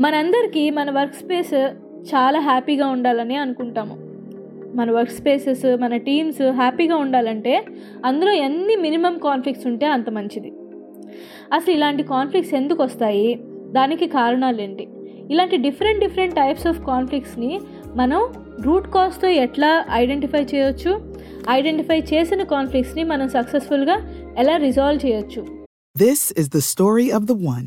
మనందరికీ మన work space చాలా హ్యాపీగా ఉండాలని అనుకుంటాము. మన వర్క్ స్పేసెస్ మన టీమ్స్ హ్యాపీగా ఉండాలంటే అందులో ఎన్ని మినిమం కాన్ఫ్లిక్ట్స్ ఉంటే అంత మంచిది. అసలు ఇలాంటి కాన్ఫ్లిక్ట్స్ ఎందుకు వస్తాయి? దానికి కారణాలు ఏంటి ఇలాంటి డిఫరెంట్ డిఫరెంట్ టైప్స్ ఆఫ్ కాన్ఫ్లిక్ట్స్ని మనం రూట్ కాజ్తో ఎట్లా ఐడెంటిఫై చేయొచ్చు? ఐడెంటిఫై చేసిన కాన్ఫ్లిక్ట్స్ని మనం సక్సెస్ఫుల్గా ఎలా రిజాల్వ్ చేయొచ్చు? This is the story of the one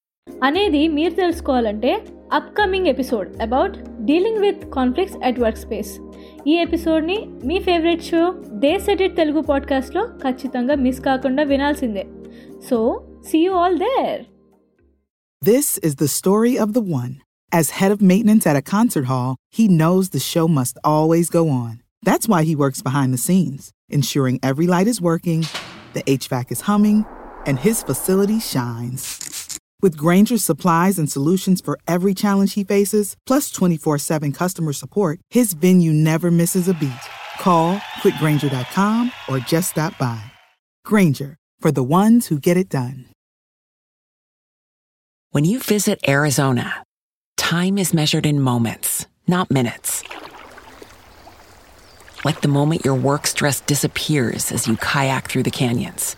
అనేది మీరు తెలుసుకోవాలంటే upcoming episode about dealing with conflicts at work space ఈ ఎపిసోడ్ని మీ favourite show they set it Telugu పాడ్కాస్ట్లో ఖచ్చితంగా మిస్ కాకుండా వినాల్సిందే so see you all there This is the story of the one. As head of maintenance at a concert hall, he knows the show must always go on. That's why he works behind the scenes, ensuring every light is working, the HVAC is humming, and his facility shines. With Grainger's supplies and solutions for every challenge he faces, plus 24 7 customer support, his venue never misses a beat. Call quickgrainger.com or just stop by. Grainger, for the ones who get it done. When you visit Arizona, time is measured in moments, not minutes. Like the moment your work stress disappears as you kayak through the canyons.